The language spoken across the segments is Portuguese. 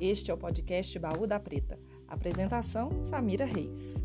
Este é o podcast Baú da Preta. Apresentação: Samira Reis.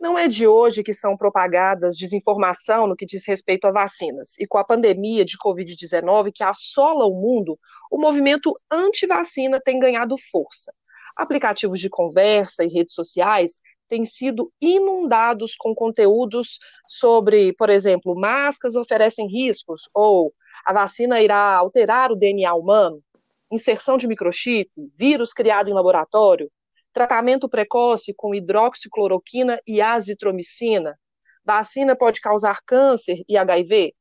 Não é de hoje que são propagadas desinformação no que diz respeito a vacinas. E com a pandemia de Covid-19 que assola o mundo, o movimento anti-vacina tem ganhado força. Aplicativos de conversa e redes sociais têm sido inundados com conteúdos sobre, por exemplo, máscaras oferecem riscos ou a vacina irá alterar o DNA humano? Inserção de microchip? Vírus criado em laboratório? Tratamento precoce com hidroxicloroquina e azitromicina? Vacina pode causar câncer e HIV?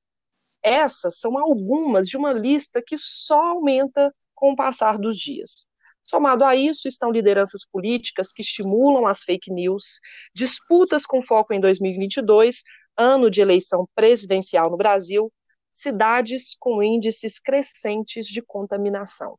Essas são algumas de uma lista que só aumenta com o passar dos dias. Somado a isso, estão lideranças políticas que estimulam as fake news, disputas com foco em 2022, ano de eleição presidencial no Brasil, cidades com índices crescentes de contaminação.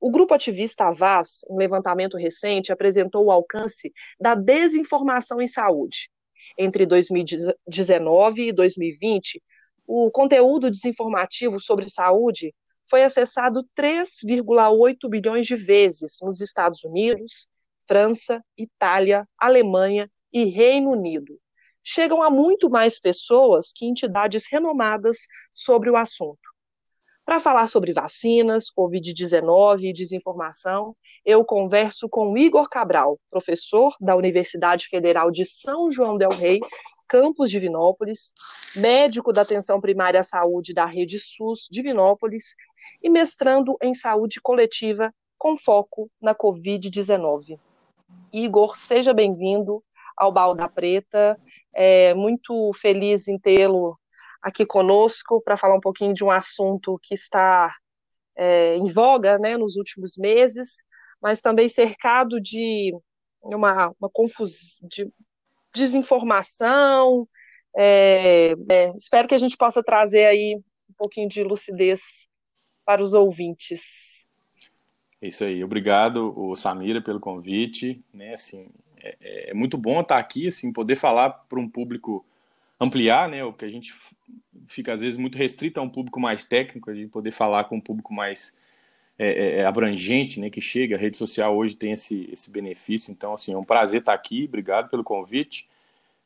O grupo ativista Avaz, um levantamento recente, apresentou o alcance da desinformação em saúde. Entre 2019 e 2020, o conteúdo desinformativo sobre saúde foi acessado 3,8 bilhões de vezes nos Estados Unidos, França, Itália, Alemanha e Reino Unido, chegam a muito mais pessoas que entidades renomadas sobre o assunto. Para falar sobre vacinas, Covid-19 e desinformação, eu converso com Igor Cabral, professor da Universidade Federal de São João Del Rei, campus Divinópolis, médico da atenção primária à saúde da Rede SUS Divinópolis e mestrando em saúde coletiva com foco na Covid-19. Igor, seja bem-vindo ao Balda Preta. É, muito feliz em tê-lo aqui conosco para falar um pouquinho de um assunto que está é, em voga né, nos últimos meses, mas também cercado de uma, uma confusão, de desinformação. É, é, espero que a gente possa trazer aí um pouquinho de lucidez para os ouvintes. É isso aí. Obrigado, o Samira, pelo convite. Né, assim, é, é muito bom estar aqui, assim, poder falar para um público ampliar, né, o que a gente fica às vezes muito restrito a um público mais técnico, a gente poder falar com um público mais é, é, é, abrangente, né, que chega. A rede social hoje tem esse, esse benefício, então assim é um prazer estar aqui. Obrigado pelo convite.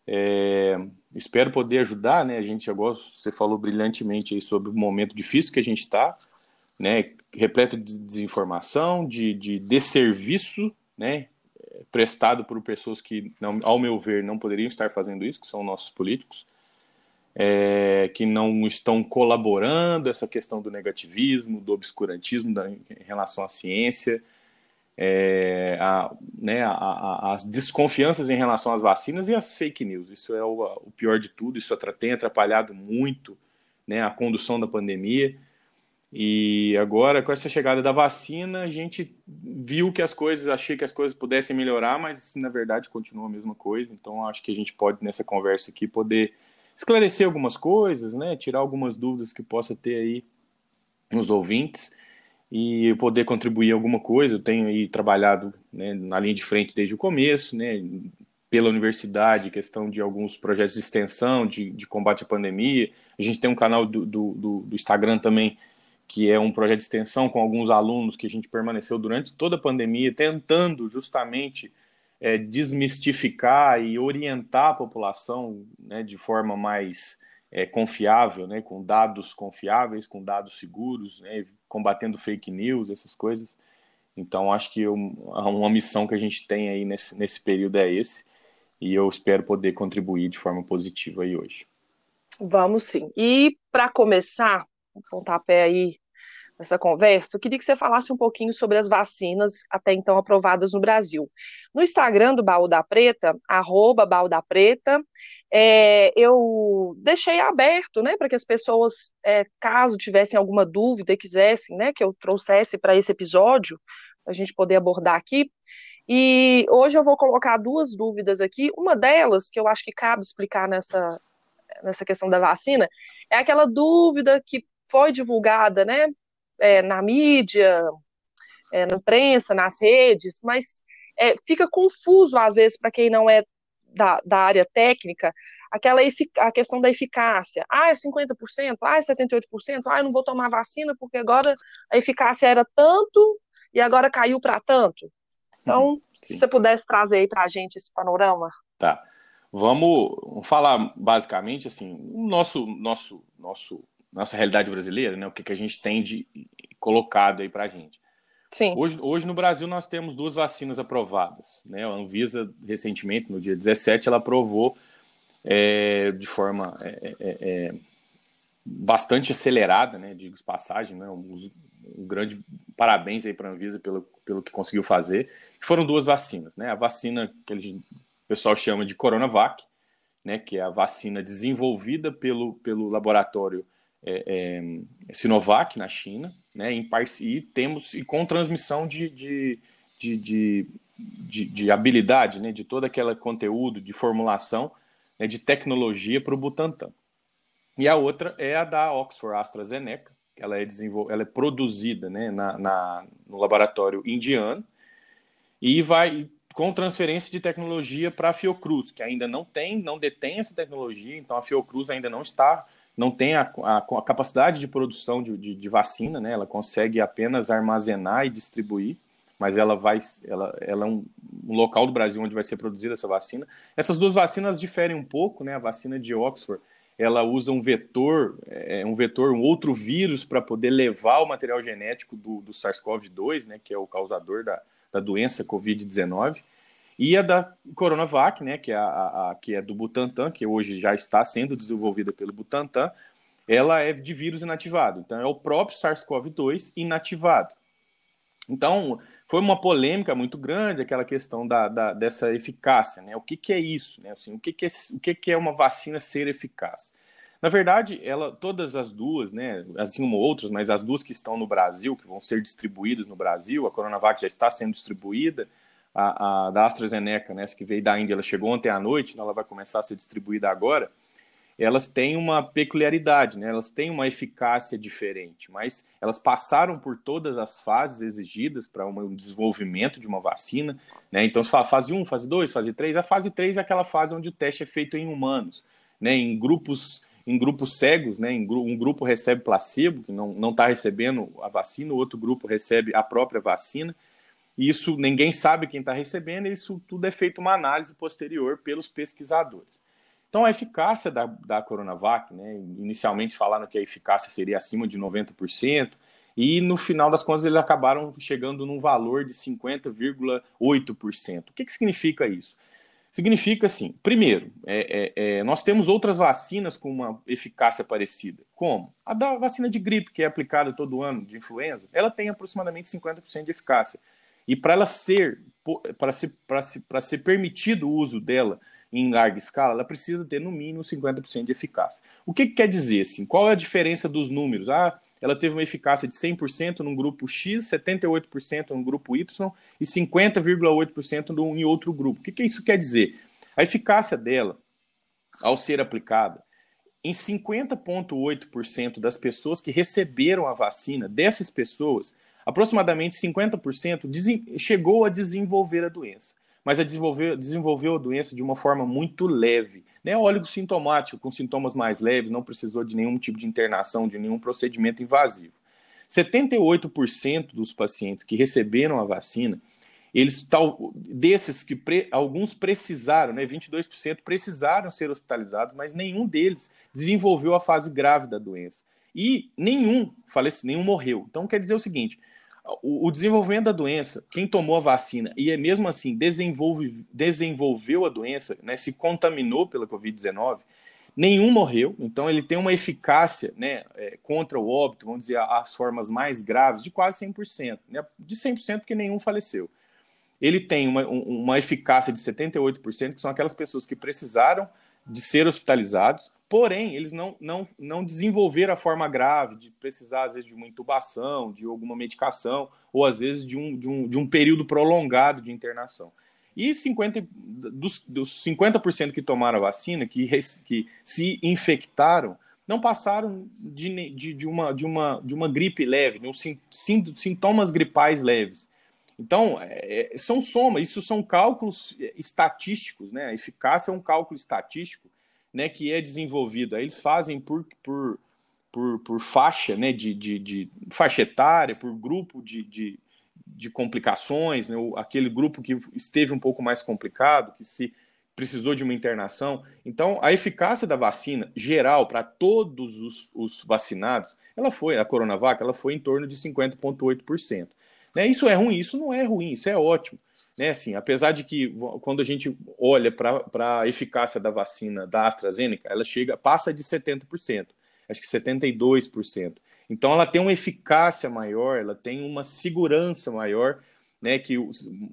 É, espero poder ajudar, né? A gente agora você falou brilhantemente sobre o momento difícil que a gente está, né? Repleto de desinformação, de, de desserviço, né? Prestado por pessoas que, não, ao meu ver, não poderiam estar fazendo isso, que são nossos políticos, é, que não estão colaborando essa questão do negativismo, do obscurantismo da, em relação à ciência, é, a, né, a, a, as desconfianças em relação às vacinas e as fake news. Isso é o, o pior de tudo, isso tem atrapalhado muito né, a condução da pandemia. E agora, com essa chegada da vacina, a gente viu que as coisas, achei que as coisas pudessem melhorar, mas na verdade continua a mesma coisa. Então, acho que a gente pode, nessa conversa aqui, poder esclarecer algumas coisas, né? Tirar algumas dúvidas que possa ter aí nos ouvintes e poder contribuir alguma coisa. Eu tenho aí trabalhado né, na linha de frente desde o começo, né? Pela universidade, questão de alguns projetos de extensão, de, de combate à pandemia. A gente tem um canal do, do, do Instagram também que é um projeto de extensão com alguns alunos que a gente permaneceu durante toda a pandemia, tentando justamente é, desmistificar e orientar a população né, de forma mais é, confiável, né, com dados confiáveis, com dados seguros, né, combatendo fake news, essas coisas. Então, acho que eu, uma missão que a gente tem aí nesse, nesse período é esse, e eu espero poder contribuir de forma positiva aí hoje. Vamos sim. E para começar, um pontapé aí nessa conversa, eu queria que você falasse um pouquinho sobre as vacinas até então aprovadas no Brasil. No Instagram do Baú da Preta, arroba Baú da Preta, é, eu deixei aberto, né, para que as pessoas, é, caso tivessem alguma dúvida e quisessem, né, que eu trouxesse para esse episódio, a gente poder abordar aqui. E hoje eu vou colocar duas dúvidas aqui. Uma delas, que eu acho que cabe explicar nessa, nessa questão da vacina, é aquela dúvida que foi divulgada, né, é, na mídia, é, na imprensa, nas redes, mas é, fica confuso às vezes para quem não é da, da área técnica, aquela a questão da eficácia. Ah, é 50%, ah, é 78%, ah, eu não vou tomar vacina porque agora a eficácia era tanto e agora caiu para tanto. Então, uhum, se você pudesse trazer aí para a gente esse panorama. Tá. Vamos falar basicamente assim, o nosso, nosso, nosso, nossa realidade brasileira, né? O que, que a gente tem de colocado aí para a gente. Sim. Hoje, hoje no Brasil nós temos duas vacinas aprovadas. Né? A Anvisa, recentemente, no dia 17, ela aprovou é, de forma é, é, é, bastante acelerada, né? digo passagem, né? Um, um, grande parabéns aí para a Anvisa pelo, pelo que conseguiu fazer. Foram duas vacinas, né? A vacina que o pessoal chama de Coronavac, né? Que é a vacina desenvolvida pelo, pelo laboratório é, é, Sinovac na China, né, em e temos e com transmissão de, de, de, de, de, de habilidade, né, de todo aquele conteúdo, de formulação, né, de tecnologia para o Butantan. E a outra é a da Oxford AstraZeneca, ela é, desenvol... ela é produzida né, na, na, no laboratório indiano e vai com transferência de tecnologia para a Fiocruz, que ainda não tem, não detém essa tecnologia, então a Fiocruz ainda não está não tem a, a, a capacidade de produção de, de, de, vacina, né? Ela consegue apenas armazenar e distribuir, mas ela vai, ela, ela é um, um, local do Brasil onde vai ser produzida essa vacina. Essas duas vacinas diferem um pouco, né? A vacina de Oxford, ela usa um vetor, é, um vetor, um outro vírus para poder levar o material genético do, do SARS-CoV-2, né? Que é o causador da, da doença COVID-19 e a da Coronavac, né, que é, a, a, que é do Butantan, que hoje já está sendo desenvolvida pelo Butantan, ela é de vírus inativado. Então, é o próprio SARS-CoV-2 inativado. Então, foi uma polêmica muito grande aquela questão da, da dessa eficácia. Né? O que, que é isso? Né? Assim, o que, que, é, o que, que é uma vacina ser eficaz? Na verdade, ela, todas as duas, né, assim como outras, mas as duas que estão no Brasil, que vão ser distribuídas no Brasil, a Coronavac já está sendo distribuída, a, a, da AstraZeneca, né, que veio da Índia, ela chegou ontem à noite, então ela vai começar a ser distribuída agora, elas têm uma peculiaridade, né? elas têm uma eficácia diferente, mas elas passaram por todas as fases exigidas para um desenvolvimento de uma vacina. Né? Então, se fala fase 1, fase 2, fase 3, a fase 3 é aquela fase onde o teste é feito em humanos, né? em grupos em grupos cegos, né? um grupo recebe placebo, que não está recebendo a vacina, o outro grupo recebe a própria vacina, isso ninguém sabe quem está recebendo, isso tudo é feito uma análise posterior pelos pesquisadores. Então, a eficácia da, da Coronavac, né, inicialmente falaram que a eficácia seria acima de 90%, e no final das contas eles acabaram chegando num valor de 50,8%. O que, que significa isso? Significa assim, primeiro, é, é, é, nós temos outras vacinas com uma eficácia parecida. Como? A da vacina de gripe, que é aplicada todo ano, de influenza, ela tem aproximadamente 50% de eficácia. E para ela ser, para ser, ser, ser permitido o uso dela em larga escala, ela precisa ter no mínimo 50% de eficácia. O que, que, quer dizer assim? Qual é a diferença dos números? Ah, ela teve uma eficácia de 100% num grupo X, 78% no grupo Y e 50,8% em outro grupo. O que, que isso quer dizer? A eficácia dela, ao ser aplicada, em 50,8% das pessoas que receberam a vacina, dessas pessoas, aproximadamente 50% chegou a desenvolver a doença, mas a desenvolver, desenvolveu a doença de uma forma muito leve, né? Óleo sintomático, com sintomas mais leves, não precisou de nenhum tipo de internação, de nenhum procedimento invasivo. 78% dos pacientes que receberam a vacina, eles tal, desses que pre, alguns precisaram, né, 22% precisaram ser hospitalizados, mas nenhum deles desenvolveu a fase grave da doença. E nenhum falece, nenhum morreu. Então quer dizer o seguinte: o, desenvolvimento da doença, quem tomou a vacina e é mesmo assim desenvolve, desenvolveu a doença, né, se contaminou pela Covid-19, nenhum morreu, então ele tem uma eficácia né, é, contra o óbito, vamos dizer, as formas mais graves, de quase 100%, né, de 100% porque nenhum faleceu. Ele tem uma, uma eficácia de 78%, que são aquelas pessoas que precisaram de ser hospitalizados, Porém, eles não, não, não desenvolveram a forma grave de precisar, às vezes, de uma intubação, de alguma medicação, ou às vezes de um, de um, de um período prolongado de internação. E 50, dos, dos 50% que tomaram a vacina, que, que se infectaram, não passaram de, de, de, uma, de, uma, de uma gripe leve, de um, sintomas gripais leves. Então, é, é são somas, isso são cálculos estatísticos, né? A eficácia é um cálculo estatístico né, que é desenvolvido. Aí eles fazem por, por, por, por faixa, né, de, de, de, faixa etária, por grupo de, de, de complicações, né, aquele grupo que esteve um pouco mais complicado, que se precisou de uma internação. Então, a eficácia da vacina geral para todos os, os, vacinados, ela foi, a Coronavac, ela foi em torno de 50,8%. Né? Isso é ruim? Isso não é ruim, isso é ótimo. Né, assim, apesar de que quando a gente olha para a eficácia da vacina da AstraZeneca, ela chega, passa de 70%, acho que 72%. Então ela tem uma eficácia maior, ela tem uma segurança maior, né, que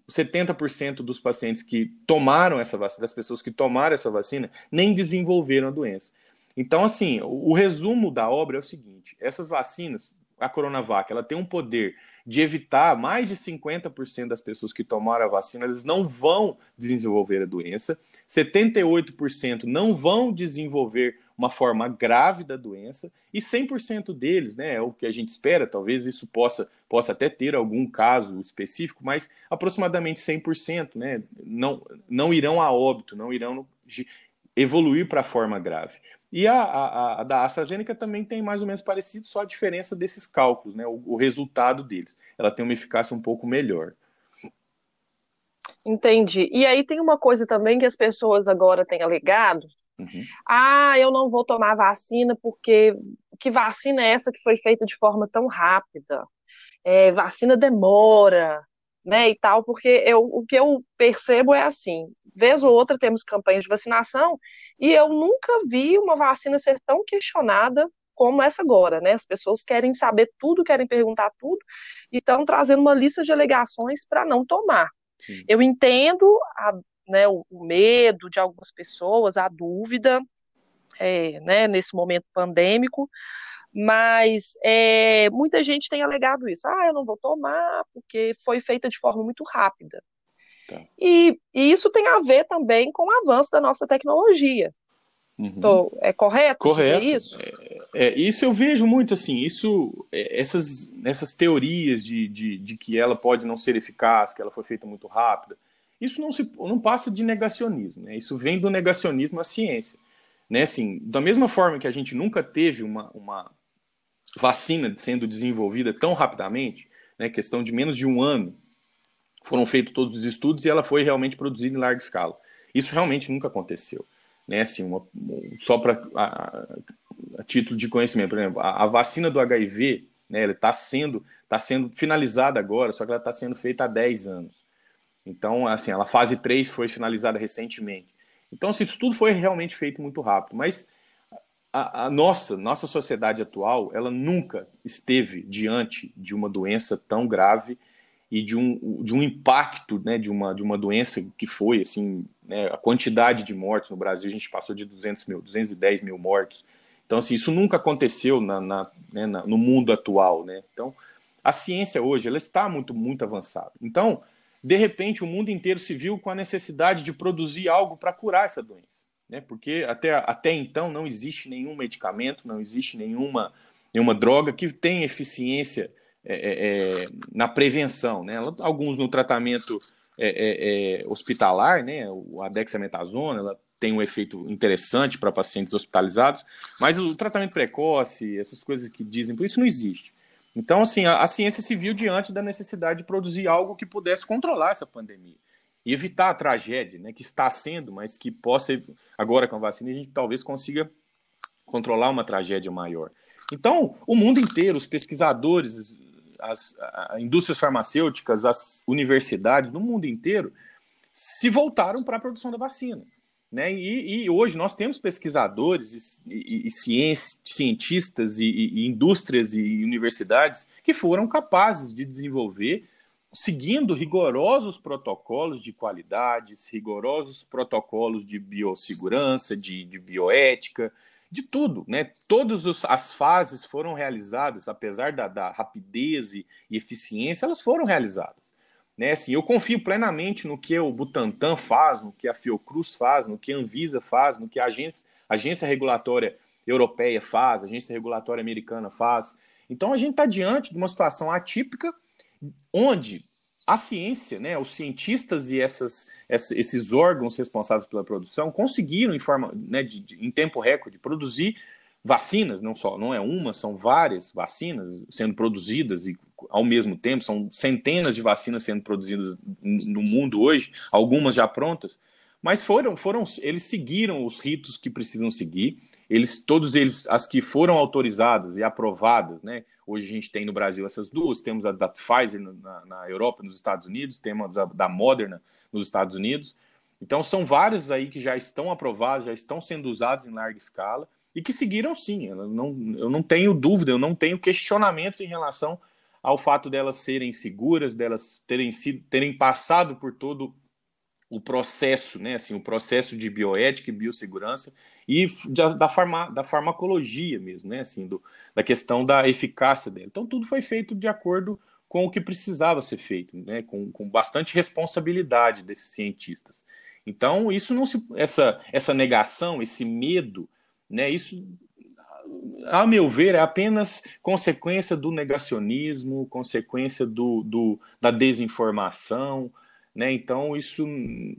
70% dos pacientes que tomaram essa vacina, das pessoas que tomaram essa vacina, nem desenvolveram a doença. Então, assim, o, o resumo da obra é o seguinte: essas vacinas, a Coronavac, ela tem um poder de evitar mais de 50% das pessoas que tomaram a vacina, eles não vão desenvolver a doença, 78% não vão desenvolver uma forma grave da doença e 100% deles, né, é o que a gente espera, talvez isso possa, possa até ter algum caso específico, mas aproximadamente 100%, né, não, não irão a óbito, não irão evoluir para a forma grave. E a, a, a, da AstraZeneca também tem mais ou menos parecido, só a diferença desses cálculos, né? O, o, resultado deles. Ela tem uma eficácia um pouco melhor. Entendi. E aí tem uma coisa também que as pessoas agora têm alegado. Uhum. Ah, eu não vou tomar vacina porque que vacina é essa que foi feita de forma tão rápida? É, vacina demora, né, e tal, porque eu, o que eu percebo é assim, vez ou outra temos campanhas de vacinação e eu nunca vi uma vacina ser tão questionada como essa agora, né? As pessoas querem saber tudo, querem perguntar tudo, e estão trazendo uma lista de alegações para não tomar. Sim. Eu entendo a, né, o, o, medo de algumas pessoas, a dúvida, é, né, nesse momento pandêmico, mas é, muita gente tem alegado isso. Ah, eu não vou tomar porque foi feita de forma muito rápida. Tá. E, e, isso tem a ver também com o avanço da nossa tecnologia. Uhum. Tô, é correto, correto. isso? É, é, isso eu vejo muito assim, isso, é, essas, essas teorias de, de, de, que ela pode não ser eficaz, que ela foi feita muito rápida, isso não, se, não passa de negacionismo, né? isso vem do negacionismo à ciência. Né? Assim, da mesma forma que a gente nunca teve uma, uma vacina sendo desenvolvida tão rapidamente, né? questão de menos de um ano, foram feitos todos os estudos e ela foi realmente produzida em larga escala. Isso realmente nunca aconteceu. Né? Assim, uma, só para título de conhecimento, por exemplo, a, a vacina do HIV, né, está sendo, tá sendo finalizada agora, só que ela está sendo feita há 10 anos. Então, assim, a fase 3 foi finalizada recentemente. Então, assim, isso tudo foi realmente feito muito rápido. Mas a, a, nossa, nossa sociedade atual, ela nunca esteve diante de uma doença tão grave e de um, de um impacto né, de, uma, de uma doença que foi assim né, a quantidade de mortes no Brasil a gente passou de 200 mil 210 mil mortos. Então assim isso nunca aconteceu na, na, né, na, no mundo atual né? Então a ciência hoje ela está muito muito avançada. Então de repente o mundo inteiro se viu com a necessidade de produzir algo para curar essa doença né porque até até então não existe nenhum medicamento não existe nenhuma nenhuma droga que tenha eficiência é, é, é, na prevenção, né? Alguns no tratamento é, é, hospitalar, né? A dexametasona, ela tem um efeito interessante para pacientes hospitalizados, mas o tratamento precoce, essas coisas que dizem, por isso não existe. Então, assim, a, a ciência se viu diante da necessidade de produzir algo que pudesse controlar essa pandemia e evitar a tragédia, né, que está sendo, mas que possa, agora com a vacina, a gente talvez consiga controlar uma tragédia maior. Então, o mundo inteiro, os pesquisadores, as, as indústrias farmacêuticas, as universidades no mundo inteiro se voltaram para a produção da vacina. Né? E, e, hoje nós temos pesquisadores e, e, e cientistas e, indústrias e universidades que foram capazes de desenvolver, seguindo rigorosos protocolos de qualidades, rigorosos protocolos de biossegurança, de, de bioética, de tudo, né? Todas as fases foram realizadas, apesar da, da rapidez e, e, eficiência, elas foram realizadas. Né? Assim, eu confio plenamente no que o Butantan faz, no que a Fiocruz faz, no que a Anvisa faz, no que a agência, a agência regulatória europeia faz, a agência regulatória americana faz. Então a gente está diante de uma situação atípica onde a ciência, né, os cientistas e essas, esses órgãos responsáveis pela produção conseguiram, em, forma, né, de, de, em tempo recorde, produzir vacinas, não só, não é uma, são várias vacinas sendo produzidas e ao mesmo tempo, são centenas de vacinas sendo produzidas no mundo hoje, algumas já prontas, mas foram, foram, eles seguiram os ritos que precisam seguir, eles, todos eles, as que foram autorizadas e aprovadas, né? Hoje a gente tem no Brasil essas duas, temos a da Pfizer na, na Europa, nos Estados Unidos, temos a da Moderna nos Estados Unidos. Então são várias aí que já estão aprovadas, já estão sendo usadas em larga escala e que seguiram sim. Eu não, eu não tenho dúvida, eu não tenho questionamentos em relação ao fato delas serem seguras, delas terem sido, terem passado por todo o processo, né, assim, o processo de bioética e biossegurança e da, farma, da farmacologia mesmo, né, assim, do, da questão da eficácia dela. Então tudo foi feito de acordo com o que precisava ser feito, né, com, com bastante responsabilidade desses cientistas. Então isso não se, essa essa negação, esse medo, né, isso a meu ver, é apenas consequência do negacionismo, consequência do, do da desinformação, né? Então, isso,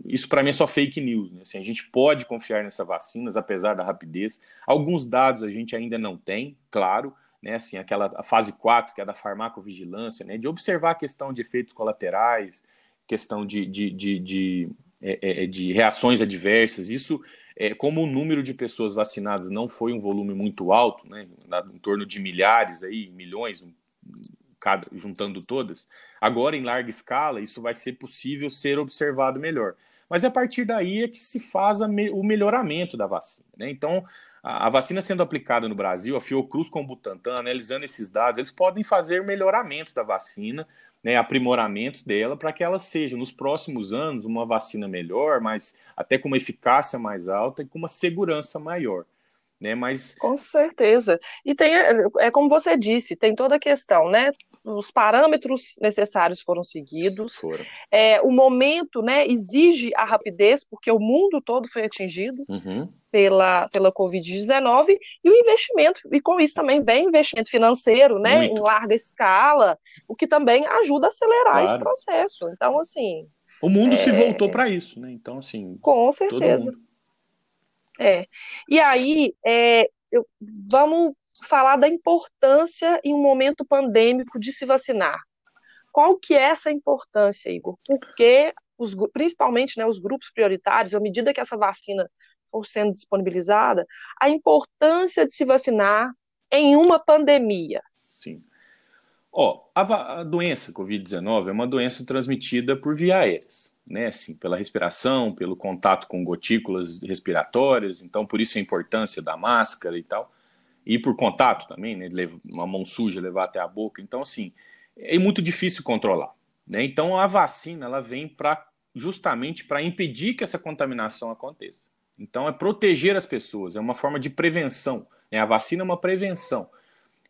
isso para mim é só fake news. Né? Assim, a gente pode confiar nessas vacinas, apesar da rapidez. Alguns dados a gente ainda não tem, claro, né? assim, aquela fase 4, que é da farmacovigilância, né? de observar a questão de efeitos colaterais, questão de, de, de, de, é, é, é de reações adversas. Isso, é, como o número de pessoas vacinadas não foi um volume muito alto, né? em torno de milhares, aí, milhões, cada, juntando todas. Agora, em larga escala, isso vai ser possível ser observado melhor. Mas é a partir daí é que se faz me, o melhoramento da vacina. Né? Então, a, a, vacina sendo aplicada no Brasil, a Fiocruz com o Butantan, analisando esses dados, eles podem fazer melhoramentos da vacina, né, aprimoramentos dela, para que ela seja, nos próximos anos, uma vacina melhor, mas até com uma eficácia mais alta e com uma segurança maior. Né, mas... Com certeza. E tem, é como você disse, tem toda a questão, né? Os parâmetros necessários foram seguidos. Foram. É, o momento né, exige a rapidez, porque o mundo todo foi atingido uhum. pela, pela Covid-19, e o investimento, e com isso também vem investimento financeiro né, em larga escala, o que também ajuda a acelerar claro. esse processo. Então, assim. O mundo é... se voltou para isso, né? Então, assim. Com certeza. É. E aí, é, eu, vamos falar da importância em um momento pandêmico de se vacinar. Qual que é essa importância, Igor? Porque os, principalmente né, os grupos prioritários, à medida que essa vacina for sendo disponibilizada, a importância de se vacinar em uma pandemia. Sim. Ó, a, a doença Covid-19 é uma doença transmitida por via aéreas, né? Assim, pela respiração, pelo contato com gotículas respiratórias, então por isso a importância da máscara e tal e por contato também, né? Uma mão suja levar até a boca. Então, assim, é muito difícil controlar. Né? Então, a vacina ela vem para justamente para impedir que essa contaminação aconteça. Então, é proteger as pessoas, é uma forma de prevenção. Né? A vacina é uma prevenção.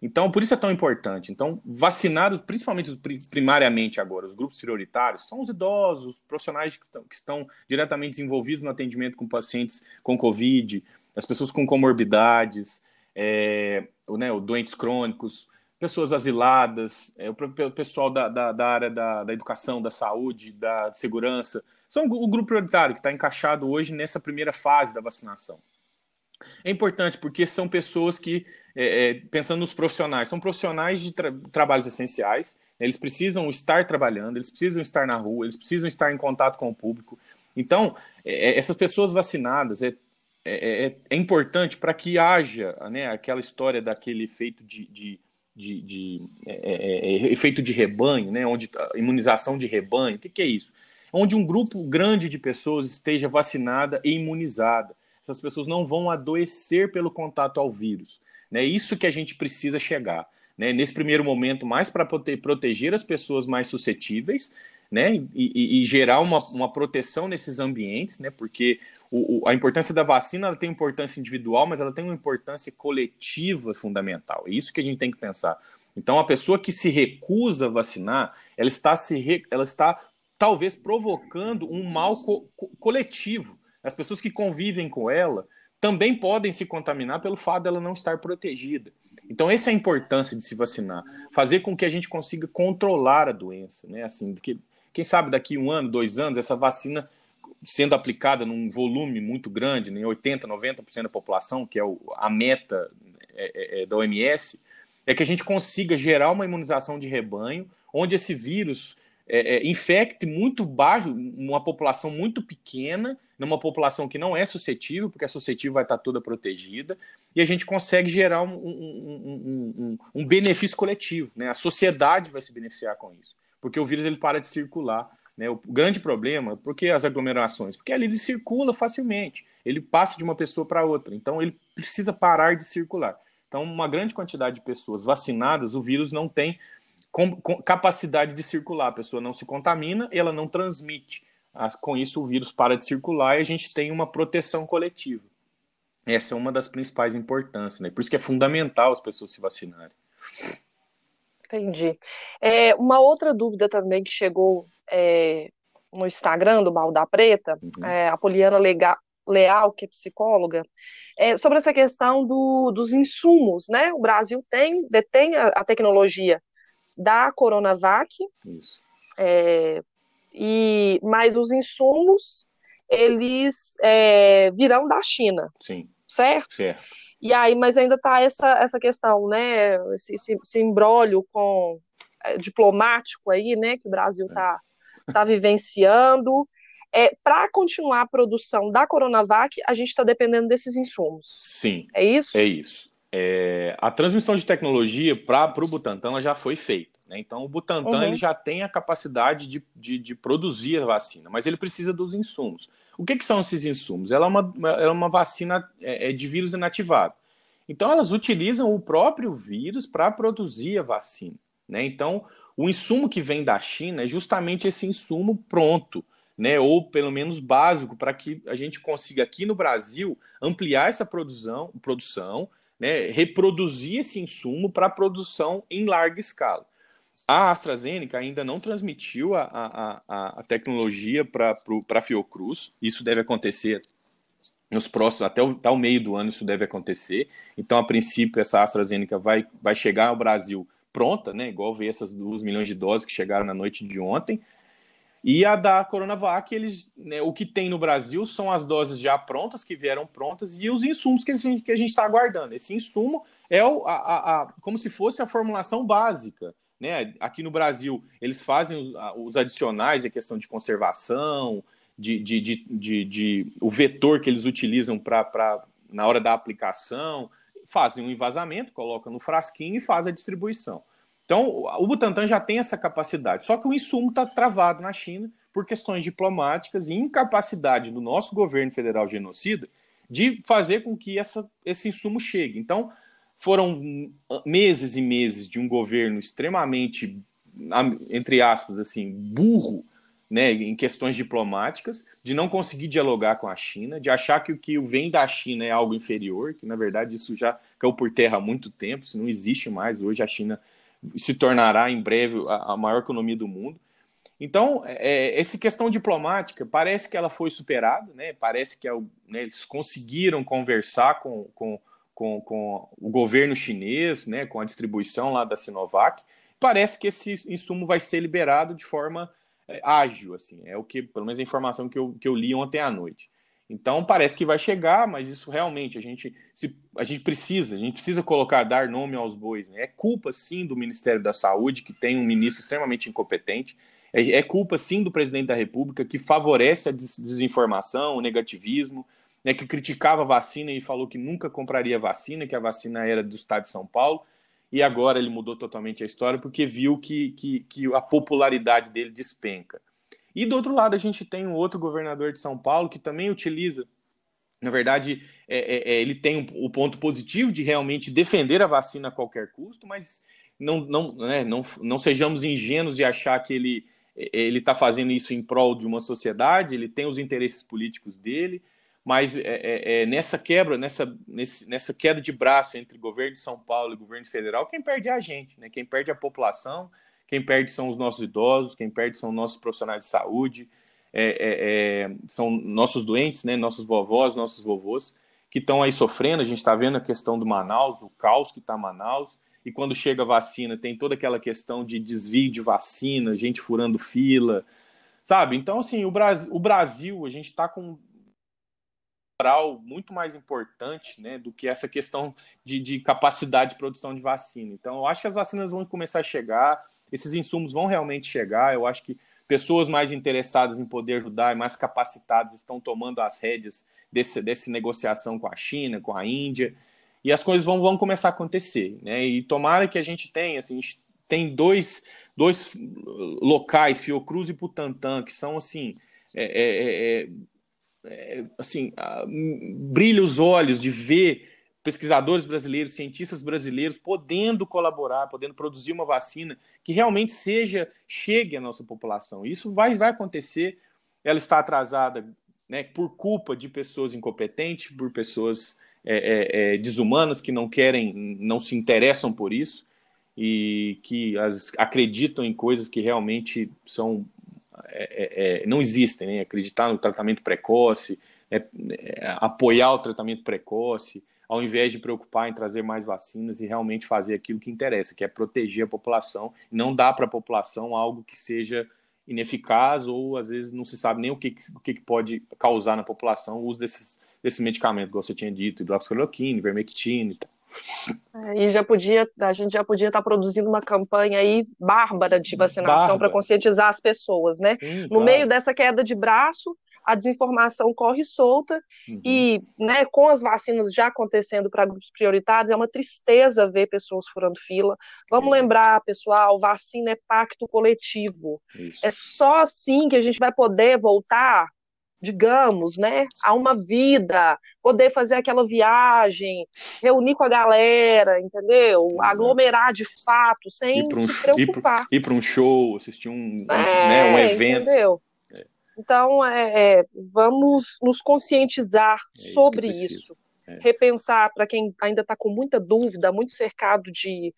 Então, por isso é tão importante. Então, vacinar, principalmente primariamente agora, os grupos prioritários, são os idosos, os profissionais que estão, que estão diretamente envolvidos no atendimento com pacientes com Covid, as pessoas com comorbidades, é, né, doentes crônicos, pessoas asiladas, é, o pessoal da, da, da área da, da, educação, da saúde, da segurança, são o grupo prioritário que está encaixado hoje nessa primeira fase da vacinação. É importante porque são pessoas que, é, é pensando nos profissionais, são profissionais de tra trabalhos essenciais, eles precisam estar trabalhando, eles precisam estar na rua, eles precisam estar em contato com o público. Então, é, é essas pessoas vacinadas, é, é, é, é importante para que haja né, aquela história daquele efeito de, de, de, de é, é, é efeito de rebanho, né, onde imunização de rebanho, o que, que é isso? Onde um grupo grande de pessoas esteja vacinada e imunizada. Essas pessoas não vão adoecer pelo contato ao vírus. É né, isso que a gente precisa chegar. Né, nesse primeiro momento, mais para proteger as pessoas mais suscetíveis, né, e, e, e, gerar uma, uma proteção nesses ambientes, né, porque o, o, a importância da vacina ela tem importância individual, mas ela tem uma importância coletiva fundamental. É isso que a gente tem que pensar. Então, a pessoa que se recusa a vacinar, ela está, se ela está talvez provocando um mal co coletivo. As pessoas que convivem com ela também podem se contaminar pelo fato dela não estar protegida. Então, essa é a importância de se vacinar. Fazer com que a gente consiga controlar a doença, né? Assim, que quem sabe daqui um ano, dois anos, essa vacina sendo aplicada num volume muito grande, em 80%, 90% da população, que é a meta é, é, é da OMS, é que a gente consiga gerar uma imunização de rebanho, onde esse vírus infecte muito baixo, uma população muito pequena, numa população que não é suscetível, porque a suscetível vai estar toda protegida, e a gente consegue gerar um, um, um, um, benefício coletivo. Né? A sociedade vai se beneficiar com isso, porque o vírus ele para de circular. Né? O grande problema, por que as aglomerações? Porque ali ele circula facilmente, ele passa de uma pessoa para outra, então ele precisa parar de circular. Então, uma grande quantidade de pessoas vacinadas, o vírus não tem com, com capacidade de circular. A pessoa não se contamina, ela não transmite. Ah, com isso, o vírus para de circular e a gente tem uma proteção coletiva. Essa é uma das principais importâncias, né? Por isso que é fundamental as pessoas se vacinarem. Entendi. É, uma outra dúvida também que chegou é, no Instagram do Mal da Preta, uhum. é, a Poliana Lega, Leal, que é psicóloga, é, sobre essa questão do, dos insumos, né? O Brasil tem, detém a, a tecnologia da Coronavac, é, e, mas os insumos, eles é, virão da China. Sim. Certo? Certo. E aí, mas ainda está essa, essa questão, né? Esse, esse, esse embrólio com é, diplomático aí, né? Que o Brasil está tá vivenciando. É, Para continuar a produção da Coronavac, a gente está dependendo desses insumos. Sim. É isso? É isso. É, a transmissão de tecnologia para o Butantan já foi feita. Né? Então, o Butantan uhum. ele já tem a capacidade de, de, de, produzir a vacina, mas ele precisa dos insumos. O que, que são esses insumos? Ela é uma, ela é uma vacina é, é de vírus inativado. Então, elas utilizam o próprio vírus para produzir a vacina. Né? Então, o insumo que vem da China é justamente esse insumo pronto né, ou pelo menos básico, para que a gente consiga aqui no Brasil ampliar essa produção, produção né, reproduzir esse insumo para produção em larga escala. A AstraZeneca ainda não transmitiu a, a, a, a tecnologia para a Fiocruz, isso deve acontecer nos próximos, até o, até o meio do ano isso deve acontecer. Então, a princípio, essa AstraZeneca vai, vai chegar ao Brasil pronta, né, igual veio essas 2 milhões de doses que chegaram na noite de ontem, e a da Coronavac, eles, né, o que tem no Brasil são as doses já prontas, que vieram prontas, e os insumos que a gente está aguardando. Esse insumo é o, a, a, a, como se fosse a formulação básica. Né? Aqui no Brasil, eles fazem os, adicionais, a questão de conservação, de, de, de, de, de o vetor que eles utilizam para na hora da aplicação, fazem um envasamento, colocam no frasquinho e fazem a distribuição. Então, o Butantan já tem essa capacidade, só que o insumo está travado na China por questões diplomáticas e incapacidade do nosso governo federal genocida de fazer com que essa, esse insumo chegue. Então, foram meses e meses de um governo extremamente, entre aspas, assim, burro, né, em questões diplomáticas, de não conseguir dialogar com a China, de achar que o que vem da China é algo inferior, que na verdade isso já caiu por terra há muito tempo, isso não existe mais. Hoje a China se tornará em breve a, a maior economia do mundo. Então, é, é, essa questão diplomática parece que ela foi superada, né? parece que é né, eles conseguiram conversar com, com, com, com, o governo chinês, né, com a distribuição lá da Sinovac. Parece que esse insumo vai ser liberado de forma é, ágil, assim, é o que, pelo menos a informação que eu, que eu li ontem à noite. Então parece que vai chegar, mas isso realmente a gente, se, a gente precisa, a gente precisa colocar, dar nome aos bois. Né? É culpa sim do Ministério da Saúde, que tem um ministro extremamente incompetente. É, é culpa sim do presidente da República, que favorece a desinformação, o negativismo, né, que criticava a vacina e falou que nunca compraria vacina, que a vacina era do estado de São Paulo. E agora ele mudou totalmente a história porque viu que, que, que a popularidade dele despenca. E do outro lado, a gente tem um outro governador de São Paulo que também utiliza. Na verdade, é, é, é ele tem o ponto positivo de realmente defender a vacina a qualquer custo, mas não, não, né, não, não sejamos ingênuos de achar que ele está fazendo isso em prol de uma sociedade, ele tem os interesses políticos dele, mas é, é, é, nessa quebra, nessa, nesse, nessa queda de braço entre governo de São Paulo e governo federal, quem perde é a gente, né? quem perde é a população, quem perde são os nossos idosos, quem perde são nossos profissionais de saúde, é, é, é, são nossos doentes, né, nossos vovós, nossos vovôs, que estão aí sofrendo. A gente está vendo a questão do Manaus, o caos que está Manaus, e quando chega a vacina, tem toda aquela questão de desvio de vacina, gente furando fila, sabe? Então, assim, o Brasil, o Brasil a gente está com moral muito mais importante né, do que essa questão de, de, capacidade de produção de vacina. Então, eu acho que as vacinas vão começar a chegar, esses insumos vão realmente chegar. Eu acho que pessoas mais interessadas em poder ajudar e mais capacitadas estão tomando as rédeas desse, dessa negociação com a China, com a Índia, e as coisas vão, vão começar a acontecer. Né? E tomara que a gente tenha, assim, a gente tem dois, dois locais, Fiocruz e Butantã, que são assim. É, é, é, é assim, brilha os olhos de ver pesquisadores brasileiros, cientistas brasileiros podendo colaborar, podendo produzir uma vacina que realmente seja chegue à nossa população. Isso vai, vai acontecer. Ela está atrasada né, por culpa de pessoas incompetentes, por pessoas é, é, é, desumanas que não querem, não se interessam por isso e que as, acreditam em coisas que realmente são é, é, é não existem, né? acreditar no tratamento precoce, né? apoiar o tratamento precoce, ao invés de preocupar em trazer mais vacinas e realmente fazer aquilo que interessa, que é proteger a população, não dar para a população algo que seja ineficaz ou às vezes não se sabe nem o que, o que pode causar na população o uso desses, desses medicamentos, como você tinha dito, hidroxicloroquina, ivermectina e tal. E já podia, a gente já podia estar produzindo uma campanha aí bárbara de vacinação para conscientizar as pessoas, né? Sim, no claro. meio dessa queda de braço, a desinformação corre solta uhum. e, né, com as vacinas já acontecendo para grupos prioritários, é uma tristeza ver pessoas furando fila. Vamos lembrar, pessoal, vacina é pacto coletivo. Isso. É só assim que a gente vai poder voltar digamos, né, a uma vida, poder fazer aquela viagem, reunir com a galera, entendeu? Exato. Aglomerar de fato, sem um, se preocupar. Ir para um show, assistir um, é, né, um evento. Entendeu? É. Então, é, é, vamos nos conscientizar é sobre isso. É. Repensar para quem ainda está com muita dúvida, muito cercado de,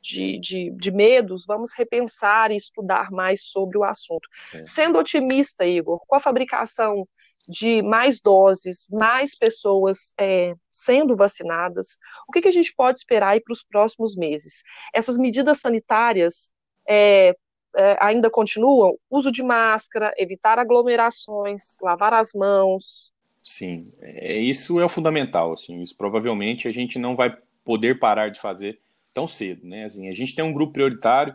de, de, de, medos, vamos repensar e estudar mais sobre o assunto. É. Sendo otimista, Igor, com a fabricação de mais doses, mais pessoas é, sendo vacinadas, o que, que, a gente pode esperar para os próximos meses? Essas medidas sanitárias é, é, ainda continuam? Uso de máscara, evitar aglomerações, lavar as mãos, Sim, é, isso é o fundamental, assim, isso provavelmente a gente não vai poder parar de fazer tão cedo, né, assim, a gente tem um grupo prioritário,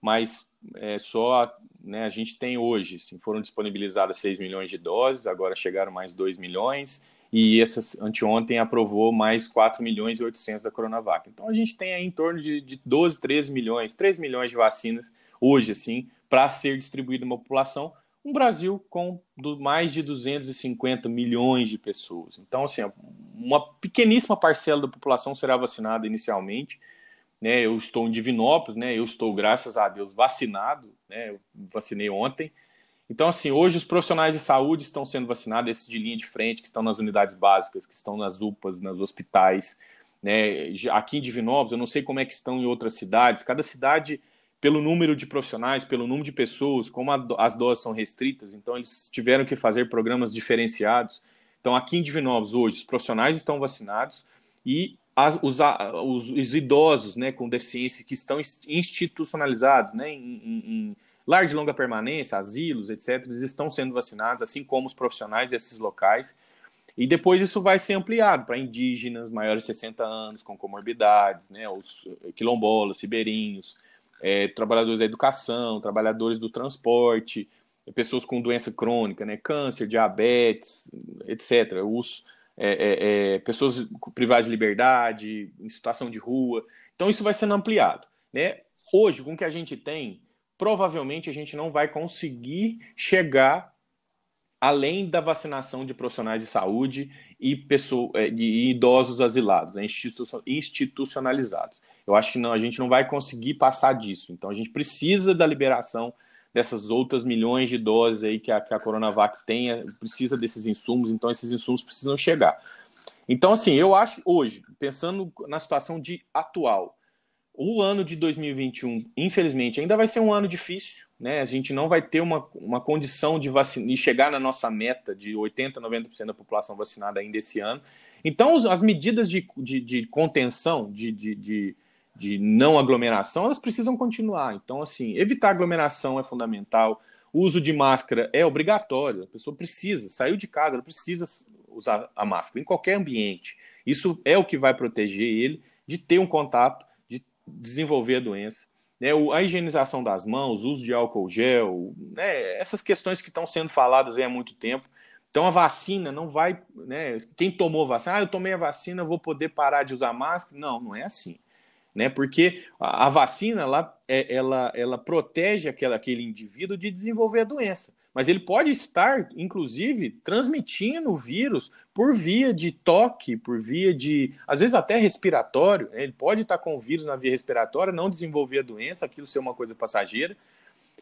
mas é só, né, a gente tem hoje, assim, foram disponibilizadas 6 milhões de doses, agora chegaram mais 2 milhões, e essas, anteontem aprovou mais 4 milhões e 800 da Coronavac. Então a gente tem aí em torno de, de 12, 13 milhões, 3 milhões de vacinas hoje, assim, para ser distribuído uma população, um Brasil com mais de 250 milhões de pessoas. Então, assim, uma pequeníssima parcela da população será vacinada inicialmente. Né? Eu estou em Divinópolis, né? eu estou, graças a Deus, vacinado, né? eu vacinei ontem. Então, assim, hoje os profissionais de saúde estão sendo vacinados, esses de linha de frente, que estão nas unidades básicas, que estão nas UPAs, nos hospitais. Né? Aqui em Divinópolis, eu não sei como é que estão em outras cidades, cada cidade pelo número de profissionais, pelo número de pessoas, como a, as doses são restritas, então eles tiveram que fazer programas diferenciados. Então, aqui em Divinópolis, hoje, os profissionais estão vacinados e as, os, os, os, idosos né, com deficiência que estão institucionalizados né, em, em, lar de longa permanência, asilos, etc., eles estão sendo vacinados, assim como os profissionais desses locais. E depois isso vai ser ampliado para indígenas maiores de 60 anos, com comorbidades, né, os quilombolas, ribeirinhos, é, trabalhadores da educação, trabalhadores do transporte, pessoas com doença crônica, né, câncer, diabetes, etc. Os, é, é, é, pessoas privadas de liberdade, em situação de rua. Então isso vai sendo ampliado. Né? Hoje, com o que a gente tem, provavelmente a gente não vai conseguir chegar além da vacinação de profissionais de saúde e, pessoa, é, de idosos asilados, né, institucionalizados. Eu acho que não, a gente não vai conseguir passar disso. Então a gente precisa da liberação dessas outras milhões de doses aí que a, que a Coronavac tenha, precisa desses insumos, então esses insumos precisam chegar. Então, assim, eu acho que hoje, pensando na situação de atual, o ano de 2021, infelizmente, ainda vai ser um ano difícil, né? A gente não vai ter uma, uma condição de, vacina, de chegar na nossa meta de 80%, 90% da população vacinada ainda esse ano. Então, as medidas de, de, de contenção, de, de, de de não aglomeração, elas precisam continuar. Então, assim, evitar aglomeração é fundamental. o uso de máscara é obrigatório, a pessoa precisa, saiu de casa, ela precisa usar a máscara em qualquer ambiente. Isso é o que vai proteger ele de ter um contato, de desenvolver a doença. Né, a higienização das mãos, o uso de álcool gel, né, essas questões que estão sendo faladas há muito tempo. Então a vacina não vai, né, quem tomou vacina, ah, eu tomei a vacina, vou poder parar de usar máscara? Não, não é assim né? Porque a, vacina ela, é, ela, ela protege aquela, aquele indivíduo de desenvolver a doença. Mas ele pode estar, inclusive, transmitindo o vírus por via de toque, por via de, às vezes até respiratório. Né? Ele pode estar com o vírus na via respiratória, não desenvolver a doença, aquilo ser uma coisa passageira,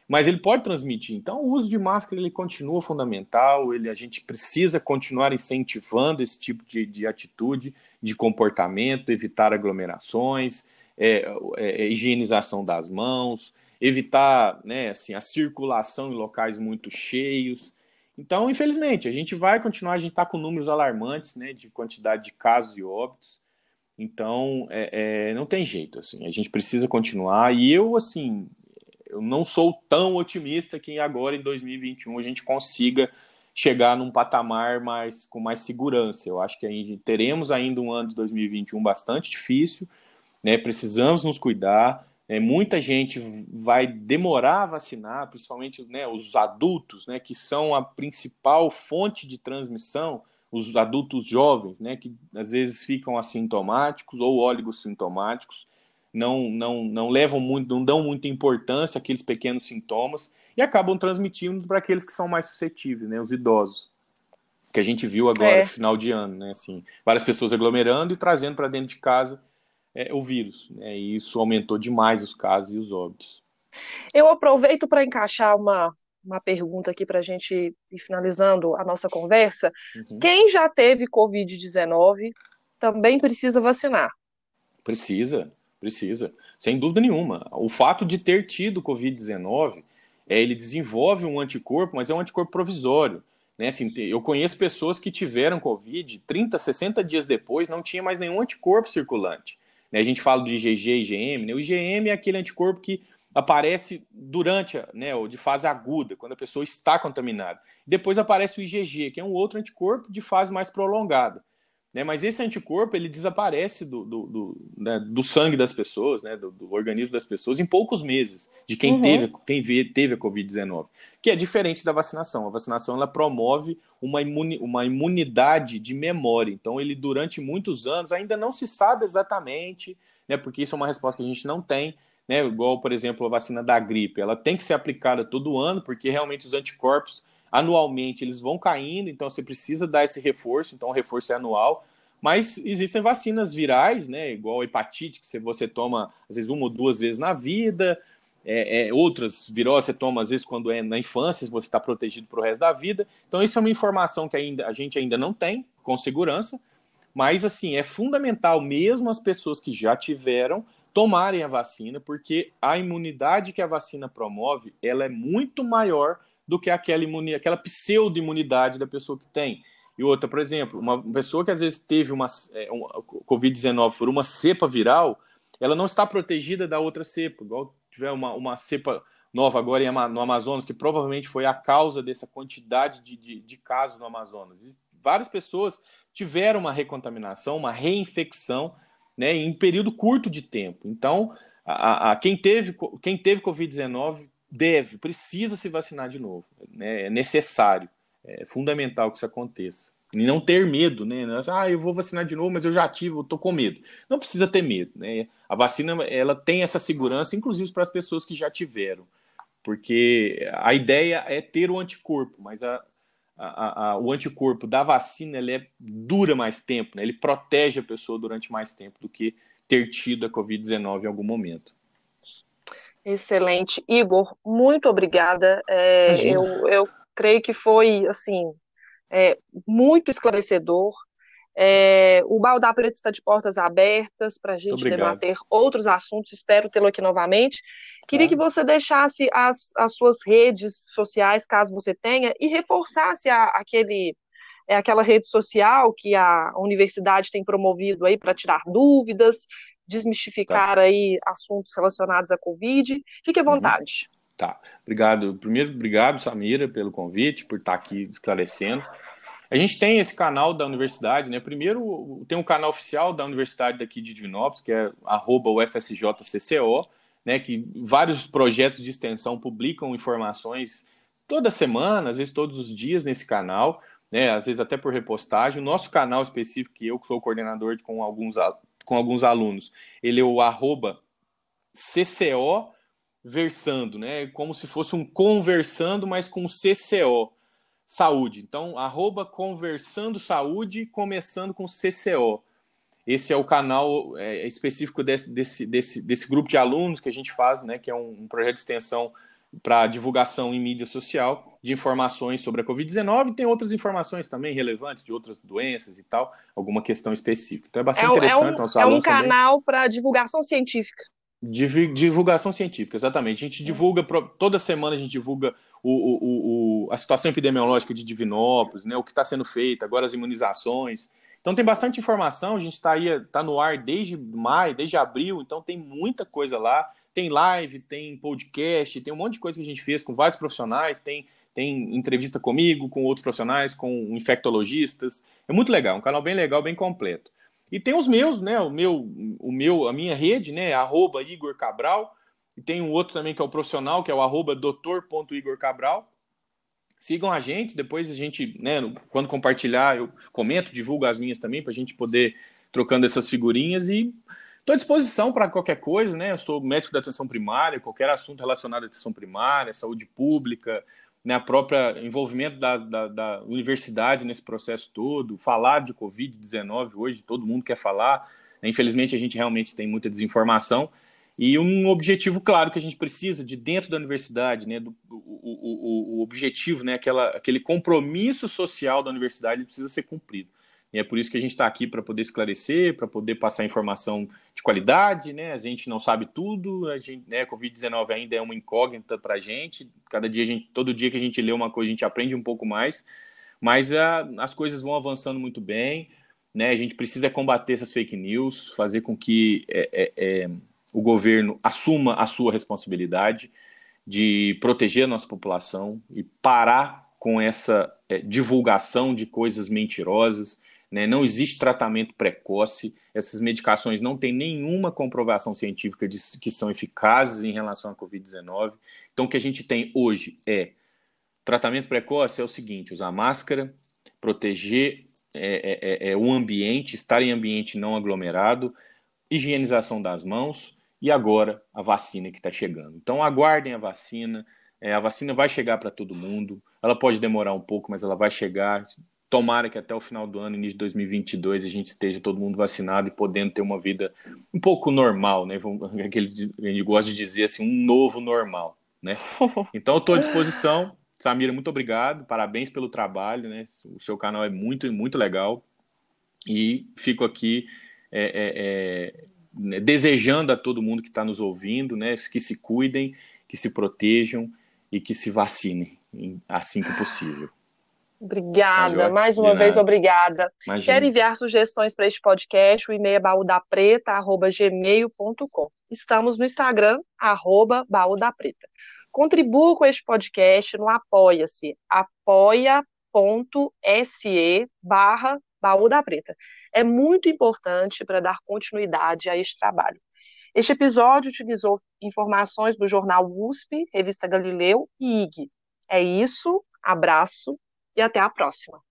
mas ele pode transmitir. Então, o uso de máscara ele continua fundamental. Ele, a gente precisa continuar incentivando esse tipo de, de atitude, de comportamento, evitar aglomerações, é, é, é, higienização das mãos, evitar né, assim, a circulação em locais muito cheios. Então, infelizmente, a gente vai continuar, a gente está com números alarmantes né, de quantidade de casos e óbitos. Então, é, é, não tem jeito, assim, a gente precisa continuar. E eu, assim, eu não sou tão otimista que agora, em 2021, a gente consiga chegar num patamar mais com mais segurança. Eu acho que teremos ainda um ano de 2021 bastante difícil, né? Precisamos nos cuidar. É, muita gente vai demorar a vacinar, principalmente né, os adultos, né, que são a principal fonte de transmissão, os adultos jovens, né, que às vezes ficam assintomáticos ou oligossintomáticos, não, não, não levam muito, não dão muita importância àqueles pequenos sintomas e acabam transmitindo para aqueles que são mais suscetíveis, né, os idosos. Que a gente viu agora, é. final de ano, né, assim, várias pessoas aglomerando e trazendo para dentro de casa é, o vírus, né? E isso aumentou demais os casos e os óbitos. Eu aproveito para encaixar uma, uma pergunta aqui para a gente ir finalizando a nossa conversa. Uhum. Quem já teve Covid-19 também precisa vacinar? Precisa, precisa, sem dúvida nenhuma. O fato de ter tido Covid-19, é, ele desenvolve um anticorpo, mas é um anticorpo provisório. Né? Assim, eu conheço pessoas que tiveram Covid, 30, 60 dias depois, não tinha mais nenhum anticorpo circulante. Né? A gente fala de IgG e IgM, né? o IgM é aquele anticorpo que aparece durante, né, ou de fase aguda, quando a pessoa está contaminada. Depois aparece o IgG, que é um outro anticorpo de fase mais prolongada. Né? Mas esse anticorpo ele desaparece do, do, do, né, do sangue das pessoas, né, do, do, organismo das pessoas, em poucos meses, de quem uhum. teve, quem teve a Covid-19. Que é diferente da vacinação. A vacinação ela promove uma, imuni, uma imunidade de memória. Então, ele, durante muitos anos, ainda não se sabe exatamente, né, porque isso é uma resposta que a gente não tem. Né, igual, por exemplo, a vacina da gripe, ela tem que ser aplicada todo ano, porque realmente os anticorpos anualmente eles vão caindo, então você precisa dar esse reforço, então o reforço é anual. Mas existem vacinas virais, né? Igual a hepatite, que você toma às vezes uma ou duas vezes na vida. É, é, outras viroses você toma às vezes quando é na infância, você está protegido para o resto da vida. Então, isso é uma informação que ainda, a gente ainda não tem com segurança. Mas, assim, é fundamental mesmo as pessoas que já tiveram tomarem a vacina, porque a imunidade que a vacina promove, ela é muito maior do que aquela, imuni aquela pseudo-imunidade da pessoa que tem. E outra, por exemplo, uma pessoa que às vezes teve uma, é, uma Covid-19 por uma cepa viral, ela não está protegida da outra cepa. Igual tiver uma, uma cepa nova agora no Amazonas, que provavelmente foi a causa dessa quantidade de, de, de casos no Amazonas. E várias pessoas tiveram uma recontaminação, uma reinfecção, né, em um período curto de tempo. Então, a, a, quem teve, quem teve Covid-19 deve, precisa se vacinar de novo. Né? É necessário, é fundamental que isso aconteça. E não ter medo, né? Ah, eu vou vacinar de novo, mas eu já tive, eu tô com medo. Não precisa ter medo, né? A vacina, ela tem essa segurança, inclusive para as pessoas que já tiveram. Porque a ideia é ter o anticorpo, mas a, a, a, o anticorpo da vacina ele é, dura mais tempo, né? ele protege a pessoa durante mais tempo do que ter tido a Covid-19 em algum momento. Excelente. Igor, muito obrigada. É, eu, eu creio que foi, assim, é, muito esclarecedor. É, o Baldá Preto está de portas abertas para a gente debater outros assuntos. Espero tê-lo aqui novamente. Queria que você deixasse as, as suas redes sociais, caso você tenha, e reforçasse a, aquele, é, aquela rede social que a universidade tem promovido aí para tirar dúvidas, desmistificar tá. aí assuntos relacionados à Covid. Fique à uhum. vontade. Uhum. Tá. Obrigado. Primeiro, obrigado, Samira, pelo convite, por estar aqui esclarecendo. A gente tem esse canal da universidade, né? Primeiro, tem um canal oficial da universidade daqui de Divinópolis, que é @ufsjcco, né? Que vários projetos de extensão publicam informações toda semana, às vezes todos os dias nesse canal, né? Às vezes até por repostagem. O nosso canal específico, que eu que sou coordenador de, com alguns com alguns alunos, ele é o arroba CCO versando, né? Como se fosse um conversando, mas com CCO saúde. Então, arroba conversando saúde, começando com CCO. Esse é o canal é, específico desse, desse, desse, desse grupo de alunos que a gente faz, né, que é um, um projeto de extensão para divulgação em mídia social de informações sobre a Covid-19 e tem outras informações também relevantes de outras doenças e tal, alguma questão específica. Então é bastante é, interessante. É um, é um canal para divulgação científica. Divulgação científica, exatamente. A gente divulga, toda semana a gente divulga o, o, o, a situação epidemiológica de Divinópolis, né, o que está sendo feito, agora as imunizações. Então tem bastante informação, a gente está aí, tá no ar desde maio, desde abril, então tem muita coisa lá. Tem live, tem podcast, tem um monte de coisa que a gente fez com vários profissionais, tem, tem entrevista comigo, com outros profissionais, com infectologistas. É muito legal, um canal bem legal, bem completo. E tem os meus, né? O meu, o meu, a minha rede, né? Arroba Igor Cabral. E tem um outro também que é o profissional, que é o arroba doutor.igorcabral. Sigam a gente, depois a gente, né, quando compartilhar, eu comento, divulgo as minhas também, para a gente poder trocando essas figurinhas e estou à disposição para qualquer coisa, né? Eu sou médico da atenção primária, qualquer assunto relacionado à atenção primária, saúde pública, né, a própria envolvimento da, da, da, universidade nesse processo todo, falar de Covid-19 hoje, todo mundo quer falar, né, infelizmente a gente realmente tem muita desinformação, e um objetivo claro que a gente precisa de dentro da universidade, né, do, o, o, o objetivo, né, aquela, aquele compromisso social da universidade precisa ser cumprido. E é por isso que a gente está aqui para poder esclarecer, para poder passar informação de qualidade, né? A gente não sabe tudo, a gente, né, Covid-19 ainda é uma incógnita para a gente. Cada dia, a gente, todo dia que a gente lê uma coisa, a gente aprende um pouco mais. Mas a, as coisas vão avançando muito bem, né? A gente precisa combater essas fake news, fazer com que é, é, é, o governo assuma a sua responsabilidade de proteger a nossa população e parar com essa é, divulgação de coisas mentirosas, né? Não existe tratamento precoce, essas medicações não têm nenhuma comprovação científica de que são eficazes em relação à Covid-19. Então, o que a gente tem hoje é tratamento precoce é o seguinte: usar máscara, proteger é, é, é, é o ambiente, estar em ambiente não aglomerado, higienização das mãos e agora a vacina que está chegando. Então, aguardem a vacina. É, a vacina vai chegar para todo mundo. Ela pode demorar um pouco, mas ela vai chegar. Tomara que até o final do ano, início de 2022, a gente esteja todo mundo vacinado e podendo ter uma vida um pouco normal, né? Aquele, a gente gosta de dizer assim, um novo normal, né? Então, eu estou à disposição. Samira, muito obrigado. Parabéns pelo trabalho, né? O seu canal é muito, muito legal. E fico aqui é, é, é, né, desejando a todo mundo que está nos ouvindo, né? Que se cuidem, que se protejam e que se vacinem assim que possível. Obrigada, mais uma vez obrigada. Imagina. Quero enviar sugestões para este podcast, o e-mail é baúdapreta.gmail.com. Estamos no Instagram, arroba baúdapreta. Contribua com este podcast no Apoia-se, apoia.se barra Baú da Preta. É muito importante para dar continuidade a este trabalho. Este episódio utilizou informações do jornal USP, Revista Galileu e IG. É isso, abraço e até a próxima.